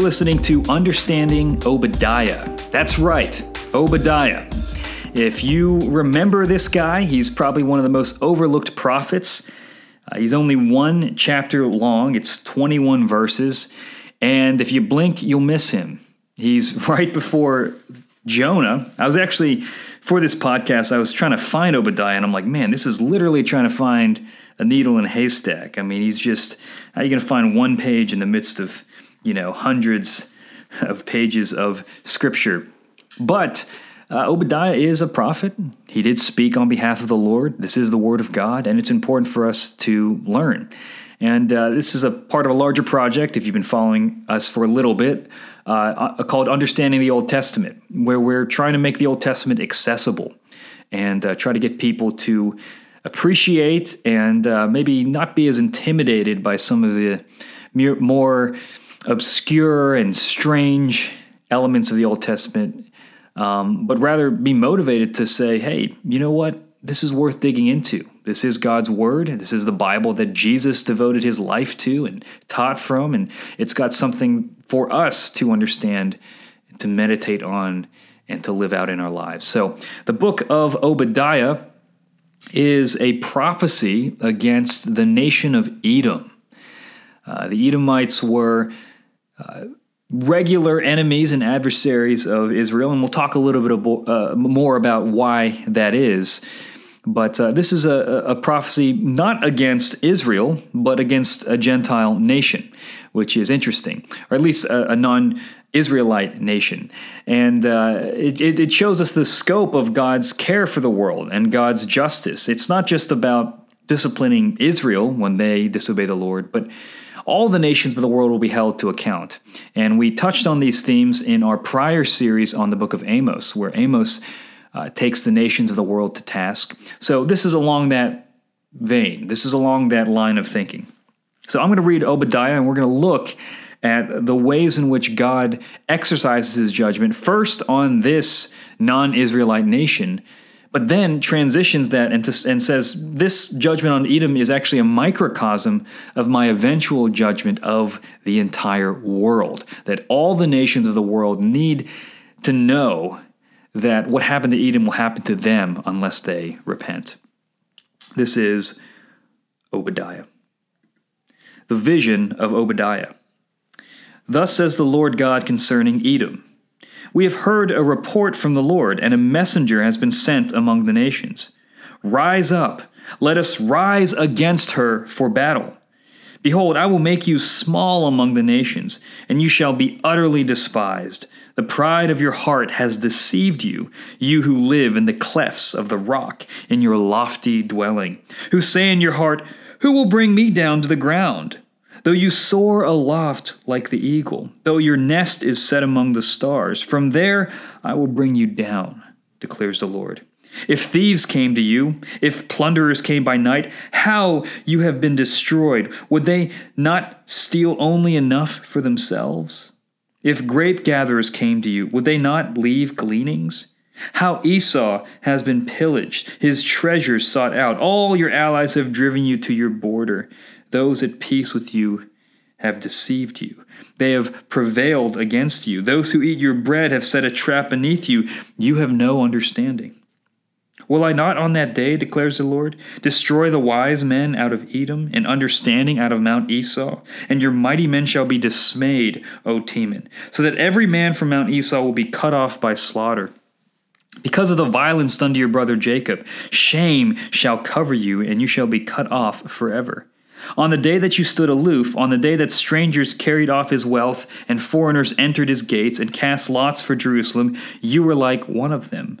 listening to Understanding Obadiah. That's right, Obadiah. If you remember this guy, he's probably one of the most overlooked prophets. Uh, he's only one chapter long, it's 21 verses, and if you blink, you'll miss him. He's right before Jonah. I was actually, for this podcast, I was trying to find Obadiah, and I'm like, man, this is literally trying to find a needle in a haystack. I mean, he's just, how are you going to find one page in the midst of, you know, hundreds of pages of scripture? But uh, Obadiah is a prophet. He did speak on behalf of the Lord. This is the word of God, and it's important for us to learn. And uh, this is a part of a larger project, if you've been following us for a little bit, uh, uh called Understanding the Old Testament, where we're trying to make the Old Testament accessible and uh, try to get people to appreciate and uh, maybe not be as intimidated by some of the more obscure and strange elements of the Old Testament, um, but rather be motivated to say, hey, you know what? This is worth digging into. This is God's Word. This is the Bible that Jesus devoted his life to and taught from. And it's got something for us to understand, to meditate on, and to live out in our lives. So, the book of Obadiah is a prophecy against the nation of Edom. Uh, the Edomites were regular enemies and adversaries of Israel, and we'll talk a little bit abo- uh, more about why that is. But uh, this is a, a, prophecy not against Israel, but against a Gentile nation, which is interesting, or at least a, a non Israelite nation. And uh, it, it shows us the scope of God's care for the world and God's justice. It's not just about disciplining Israel when they disobey the Lord, but all the nations of the world will be held to account. And we touched on these themes in our prior series on the book of Amos, where Amos uh, takes the nations of the world to task. So this is along that vein, this is along that line of thinking. So I'm going to read Obadiah and we're going to look at the ways in which God exercises his judgment, first on this non Israelite nation, but then transitions that and, to, and says, This judgment on Edom is actually a microcosm of my eventual judgment of the entire world. That all the nations of the world need to know that what happened to Edom will happen to them unless they repent. This is Obadiah. The vision of Obadiah. Thus says the Lord God concerning Edom We have heard a report from the Lord, and a messenger has been sent among the nations. Rise up, let us rise against her for battle. Behold, I will make you small among the nations, and you shall be utterly despised. The pride of your heart has deceived you, you who live in the clefts of the rock, in your lofty dwelling, who say in your heart, Who will bring me down to the ground? Though you soar aloft like the eagle, though your nest is set among the stars, from there I will bring you down, declares the Lord. If thieves came to you, if plunderers came by night, how you have been destroyed, would they not steal only enough for themselves? If grape gatherers came to you, would they not leave gleanings? How Esau has been pillaged, his treasures sought out. All your allies have driven you to your border. Those at peace with you have deceived you. They have prevailed against you. Those who eat your bread have set a trap beneath you. You have no understanding. Will I not on that day, declares the Lord, destroy the wise men out of Edom, and understanding out of Mount Esau? And your mighty men shall be dismayed, O Teman, so that every man from Mount Esau will be cut off by slaughter. Because of the violence done to your brother Jacob, shame shall cover you, and you shall be cut off forever. On the day that you stood aloof, on the day that strangers carried off his wealth, and foreigners entered his gates and cast lots for Jerusalem, you were like one of them.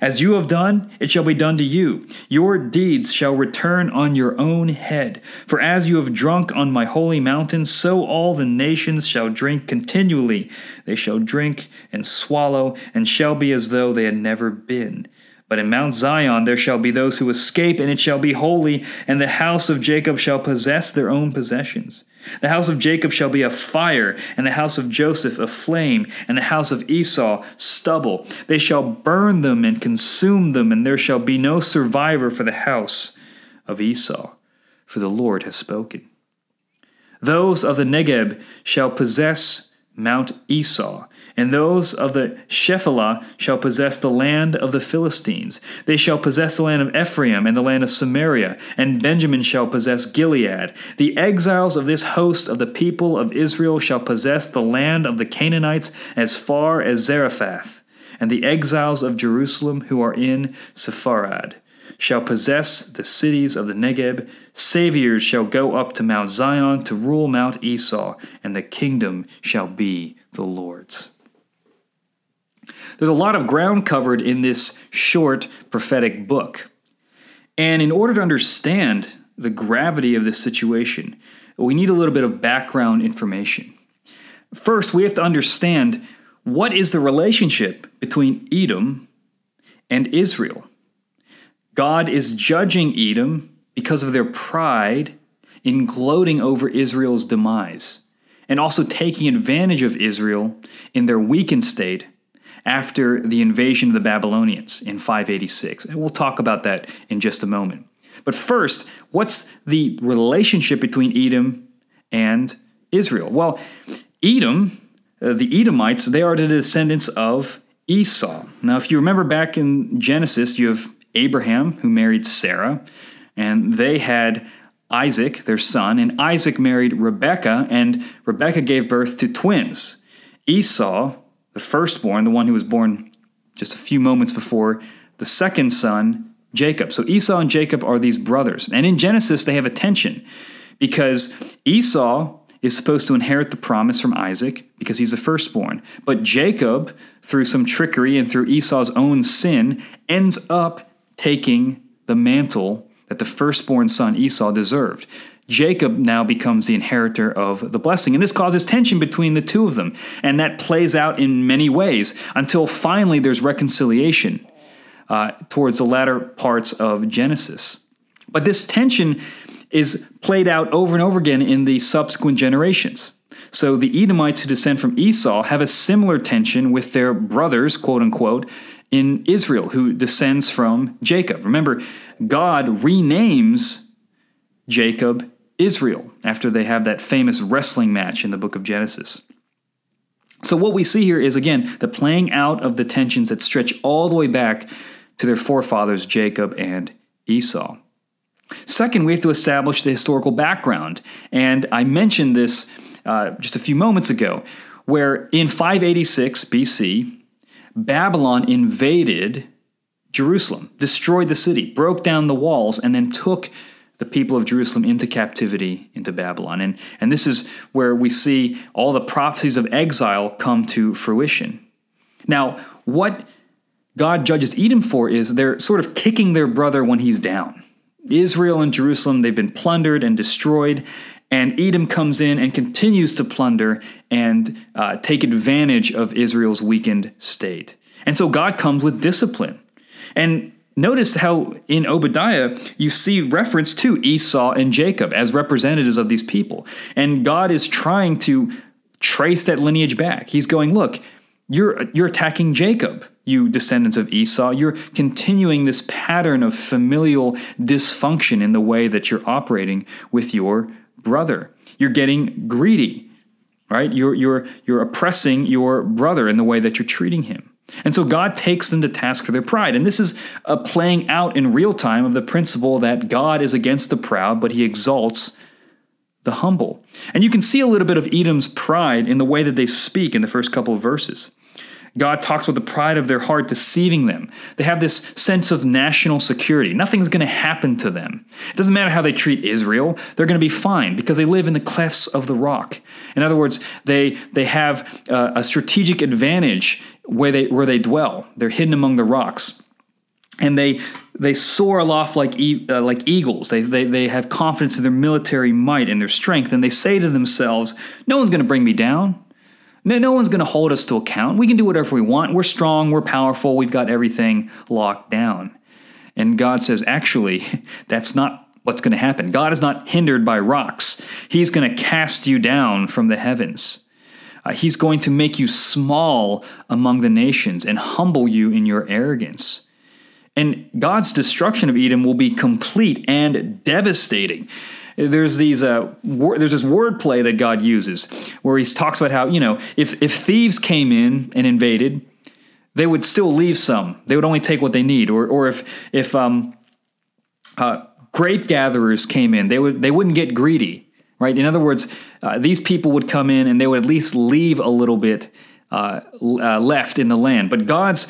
As you have done, it shall be done to you. Your deeds shall return on your own head. For as you have drunk on my holy mountain, so all the nations shall drink continually. They shall drink and swallow, and shall be as though they had never been. But in Mount Zion there shall be those who escape, and it shall be holy, and the house of Jacob shall possess their own possessions. The house of Jacob shall be a fire, and the house of Joseph a flame, and the house of Esau stubble. They shall burn them and consume them, and there shall be no survivor for the house of Esau, for the Lord has spoken. Those of the Negeb shall possess Mount Esau, and those of the Shephelah shall possess the land of the Philistines. They shall possess the land of Ephraim and the land of Samaria, and Benjamin shall possess Gilead. The exiles of this host of the people of Israel shall possess the land of the Canaanites as far as Zarephath, and the exiles of Jerusalem who are in Sepharad shall possess the cities of the Negeb. Saviors shall go up to Mount Zion to rule Mount Esau, and the kingdom shall be the Lord's. There's a lot of ground covered in this short prophetic book. And in order to understand the gravity of this situation, we need a little bit of background information. First, we have to understand what is the relationship between Edom and Israel. God is judging Edom because of their pride in gloating over Israel's demise, and also taking advantage of Israel in their weakened state after the invasion of the Babylonians in 586. And we'll talk about that in just a moment. But first, what's the relationship between Edom and Israel? Well, Edom, uh, the Edomites, they are the descendants of Esau. Now, if you remember back in Genesis, you have Abraham who married Sarah, and they had Isaac, their son, and Isaac married Rebekah, and Rebekah gave birth to twins. Esau the firstborn, the one who was born just a few moments before the second son, Jacob. So Esau and Jacob are these brothers. And in Genesis, they have a tension because Esau is supposed to inherit the promise from Isaac because he's the firstborn. But Jacob, through some trickery and through Esau's own sin, ends up taking the mantle that the firstborn son Esau deserved. Jacob now becomes the inheritor of the blessing. And this causes tension between the two of them. And that plays out in many ways until finally there's reconciliation uh, towards the latter parts of Genesis. But this tension is played out over and over again in the subsequent generations. So the Edomites who descend from Esau have a similar tension with their brothers, quote unquote, in Israel, who descends from Jacob. Remember, God renames Jacob Israel after they have that famous wrestling match in the book of Genesis. So, what we see here is again the playing out of the tensions that stretch all the way back to their forefathers, Jacob and Esau. Second, we have to establish the historical background. And I mentioned this uh, just a few moments ago, where in 586 BC, Babylon invaded Jerusalem, destroyed the city, broke down the walls, and then took the people of Jerusalem into captivity into Babylon. And, and this is where we see all the prophecies of exile come to fruition. Now, what God judges Edom for is they're sort of kicking their brother when he's down. Israel and Jerusalem, they've been plundered and destroyed, and Edom comes in and continues to plunder and uh, take advantage of Israel's weakened state. And so God comes with discipline. And Notice how in Obadiah you see reference to Esau and Jacob as representatives of these people. And God is trying to trace that lineage back. He's going, look, you're, you're attacking Jacob, you descendants of Esau. You're continuing this pattern of familial dysfunction in the way that you're operating with your brother. You're getting greedy, right? You're, you're, you're oppressing your brother in the way that you're treating him. And so God takes them to task for their pride. And this is a playing out in real time of the principle that God is against the proud, but he exalts the humble. And you can see a little bit of Edom's pride in the way that they speak in the first couple of verses. God talks about the pride of their heart deceiving them. They have this sense of national security. Nothing's going to happen to them. It doesn't matter how they treat Israel, they're going to be fine because they live in the clefts of the rock. In other words, they, they have a strategic advantage where they, where they dwell. They're hidden among the rocks. and they they soar aloft like e- uh, like eagles. They, they they have confidence in their military might and their strength, and they say to themselves, "No one's going to bring me down. No, no one's going to hold us to account. We can do whatever we want. We're strong. We're powerful. We've got everything locked down." And God says, "Actually, that's not what's going to happen. God is not hindered by rocks. He's going to cast you down from the heavens." Uh, he's going to make you small among the nations and humble you in your arrogance. And God's destruction of Edom will be complete and devastating. There's these uh, wor- there's this wordplay that God uses where he talks about how you know if if thieves came in and invaded, they would still leave some. They would only take what they need. Or or if if um, uh, grape gatherers came in, they would they wouldn't get greedy, right? In other words, uh, these people would come in and they would at least leave a little bit uh, uh, left in the land. But God's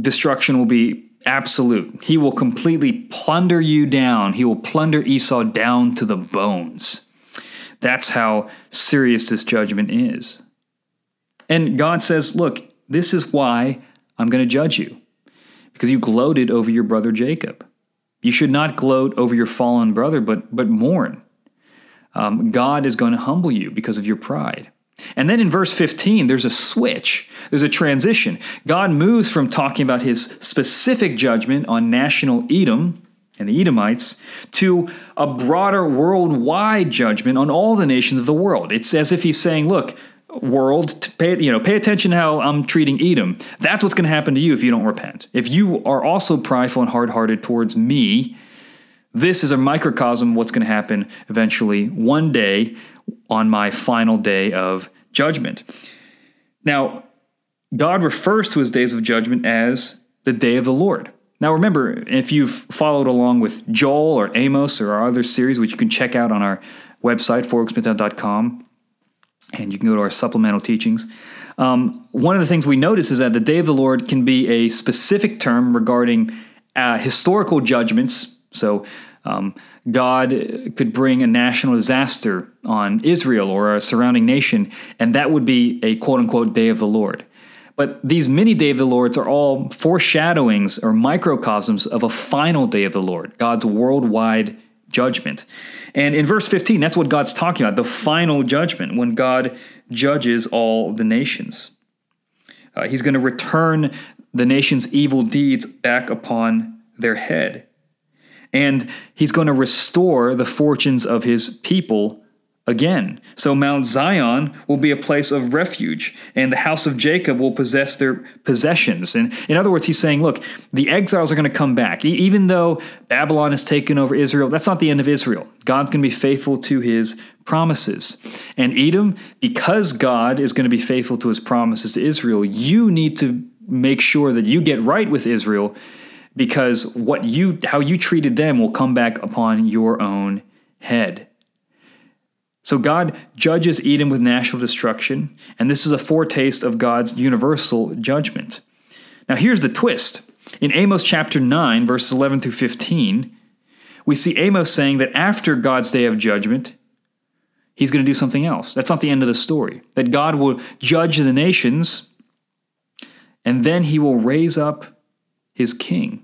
destruction will be absolute. He will completely plunder you down. He will plunder Esau down to the bones. That's how serious this judgment is. And God says, Look, this is why I'm going to judge you, because you gloated over your brother Jacob. You should not gloat over your fallen brother, but, but mourn. Um, God is going to humble you because of your pride. And then in verse 15, there's a switch, there's a transition. God moves from talking about his specific judgment on national Edom and the Edomites to a broader worldwide judgment on all the nations of the world. It's as if he's saying, look, world, pay, you know, pay attention to how I'm treating Edom. That's what's going to happen to you if you don't repent. If you are also prideful and hard-hearted towards me, this is a microcosm of what's going to happen eventually one day on my final day of judgment. Now, God refers to his days of judgment as the day of the Lord. Now, remember, if you've followed along with Joel or Amos or our other series, which you can check out on our website, fourweeksmidtown.com, and you can go to our supplemental teachings. Um, one of the things we notice is that the day of the Lord can be a specific term regarding uh, historical judgments. So, um, God could bring a national disaster on Israel or a surrounding nation, and that would be a quote unquote day of the Lord. But these many day of the Lords are all foreshadowings or microcosms of a final day of the Lord, God's worldwide judgment. And in verse 15, that's what God's talking about the final judgment, when God judges all the nations. Uh, he's going to return the nation's evil deeds back upon their head and he's going to restore the fortunes of his people again. So Mount Zion will be a place of refuge, and the house of Jacob will possess their possessions. And in other words, he's saying, look, the exiles are going to come back. even though Babylon has taken over Israel, that's not the end of Israel. God's going to be faithful to his promises. And Edom, because God is going to be faithful to his promises to Israel, you need to make sure that you get right with Israel because what you how you treated them will come back upon your own head. So God judges Edom with national destruction, and this is a foretaste of God's universal judgment. Now here's the twist. In Amos chapter 9 verses 11 through 15, we see Amos saying that after God's day of judgment, he's going to do something else. That's not the end of the story. That God will judge the nations and then he will raise up his king.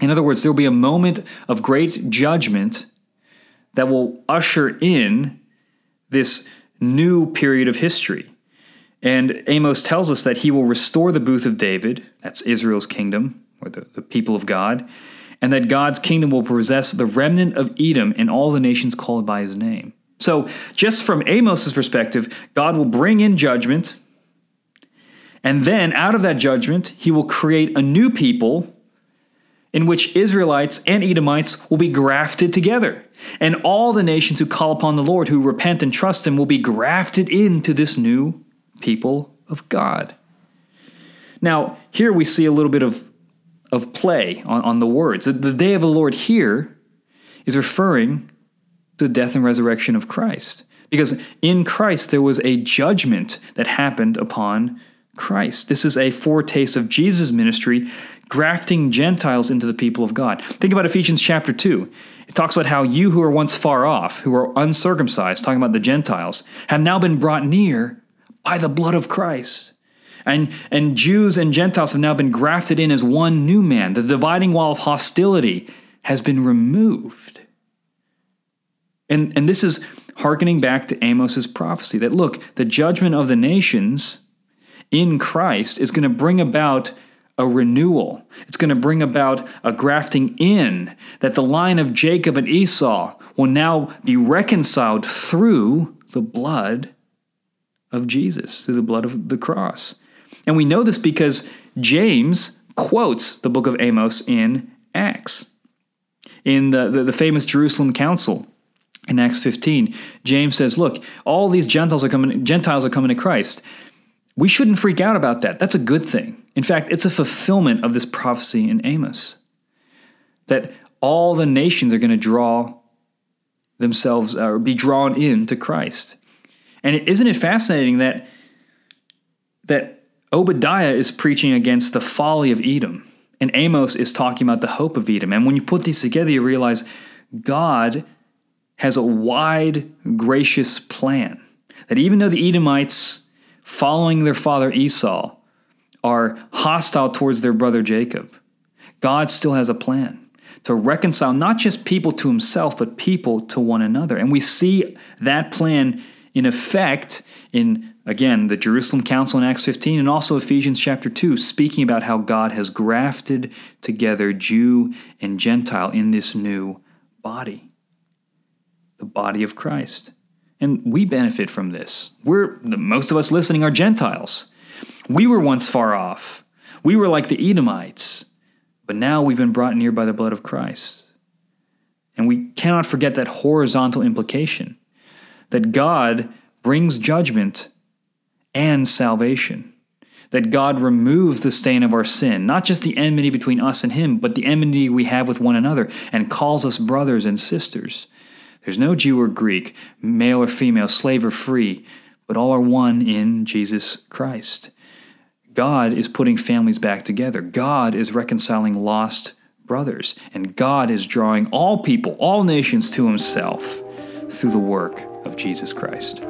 In other words, there will be a moment of great judgment that will usher in this new period of history. And Amos tells us that he will restore the booth of David, that's Israel's kingdom, or the, the people of God, and that God's kingdom will possess the remnant of Edom and all the nations called by his name. So, just from Amos's perspective, God will bring in judgment, and then out of that judgment, he will create a new people in which Israelites and Edomites will be grafted together. And all the nations who call upon the Lord, who repent and trust Him, will be grafted into this new people of God. Now, here we see a little bit of, of play on, on the words. The, the day of the Lord here is referring to the death and resurrection of Christ. Because in Christ there was a judgment that happened upon Christ. This is a foretaste of Jesus' ministry grafting Gentiles into the people of God. Think about Ephesians chapter 2. It talks about how you who are once far off, who are uncircumcised, talking about the Gentiles, have now been brought near by the blood of Christ. And, and Jews and Gentiles have now been grafted in as one new man. The dividing wall of hostility has been removed. And, and this is hearkening back to Amos's prophecy that look, the judgment of the nations in Christ is going to bring about a renewal. It's going to bring about a grafting in, that the line of Jacob and Esau will now be reconciled through the blood of Jesus, through the blood of the cross. And we know this because James quotes the book of Amos in Acts. In the, the, the famous Jerusalem Council, in Acts 15, James says, Look, all these Gentiles are coming, Gentiles are coming to Christ. We shouldn't freak out about that. That's a good thing. In fact, it's a fulfillment of this prophecy in Amos that all the nations are going to draw themselves uh, or be drawn into Christ. And isn't it fascinating that that Obadiah is preaching against the folly of Edom and Amos is talking about the hope of Edom. And when you put these together, you realize God has a wide, gracious plan. That even though the Edomites following their father Esau, are hostile towards their brother Jacob, God still has a plan to reconcile not just people to himself, but people to one another. And we see that plan in effect in, again, the Jerusalem Council in Acts 15 and also Ephesians chapter 2, speaking about how God has grafted together Jew and Gentile in this new body, the body of Christ. And we benefit from this. We're the most of us listening are Gentiles. We were once far off. We were like the Edomites, but now we've been brought near by the blood of Christ. And we cannot forget that horizontal implication that God brings judgment and salvation. That God removes the stain of our sin, not just the enmity between us and Him, but the enmity we have with one another, and calls us brothers and sisters. There's no Jew or Greek, male or female, slave or free, but all are one in Jesus Christ. God is putting families back together. God is reconciling lost brothers. And God is drawing all people, all nations to himself through the work of Jesus Christ.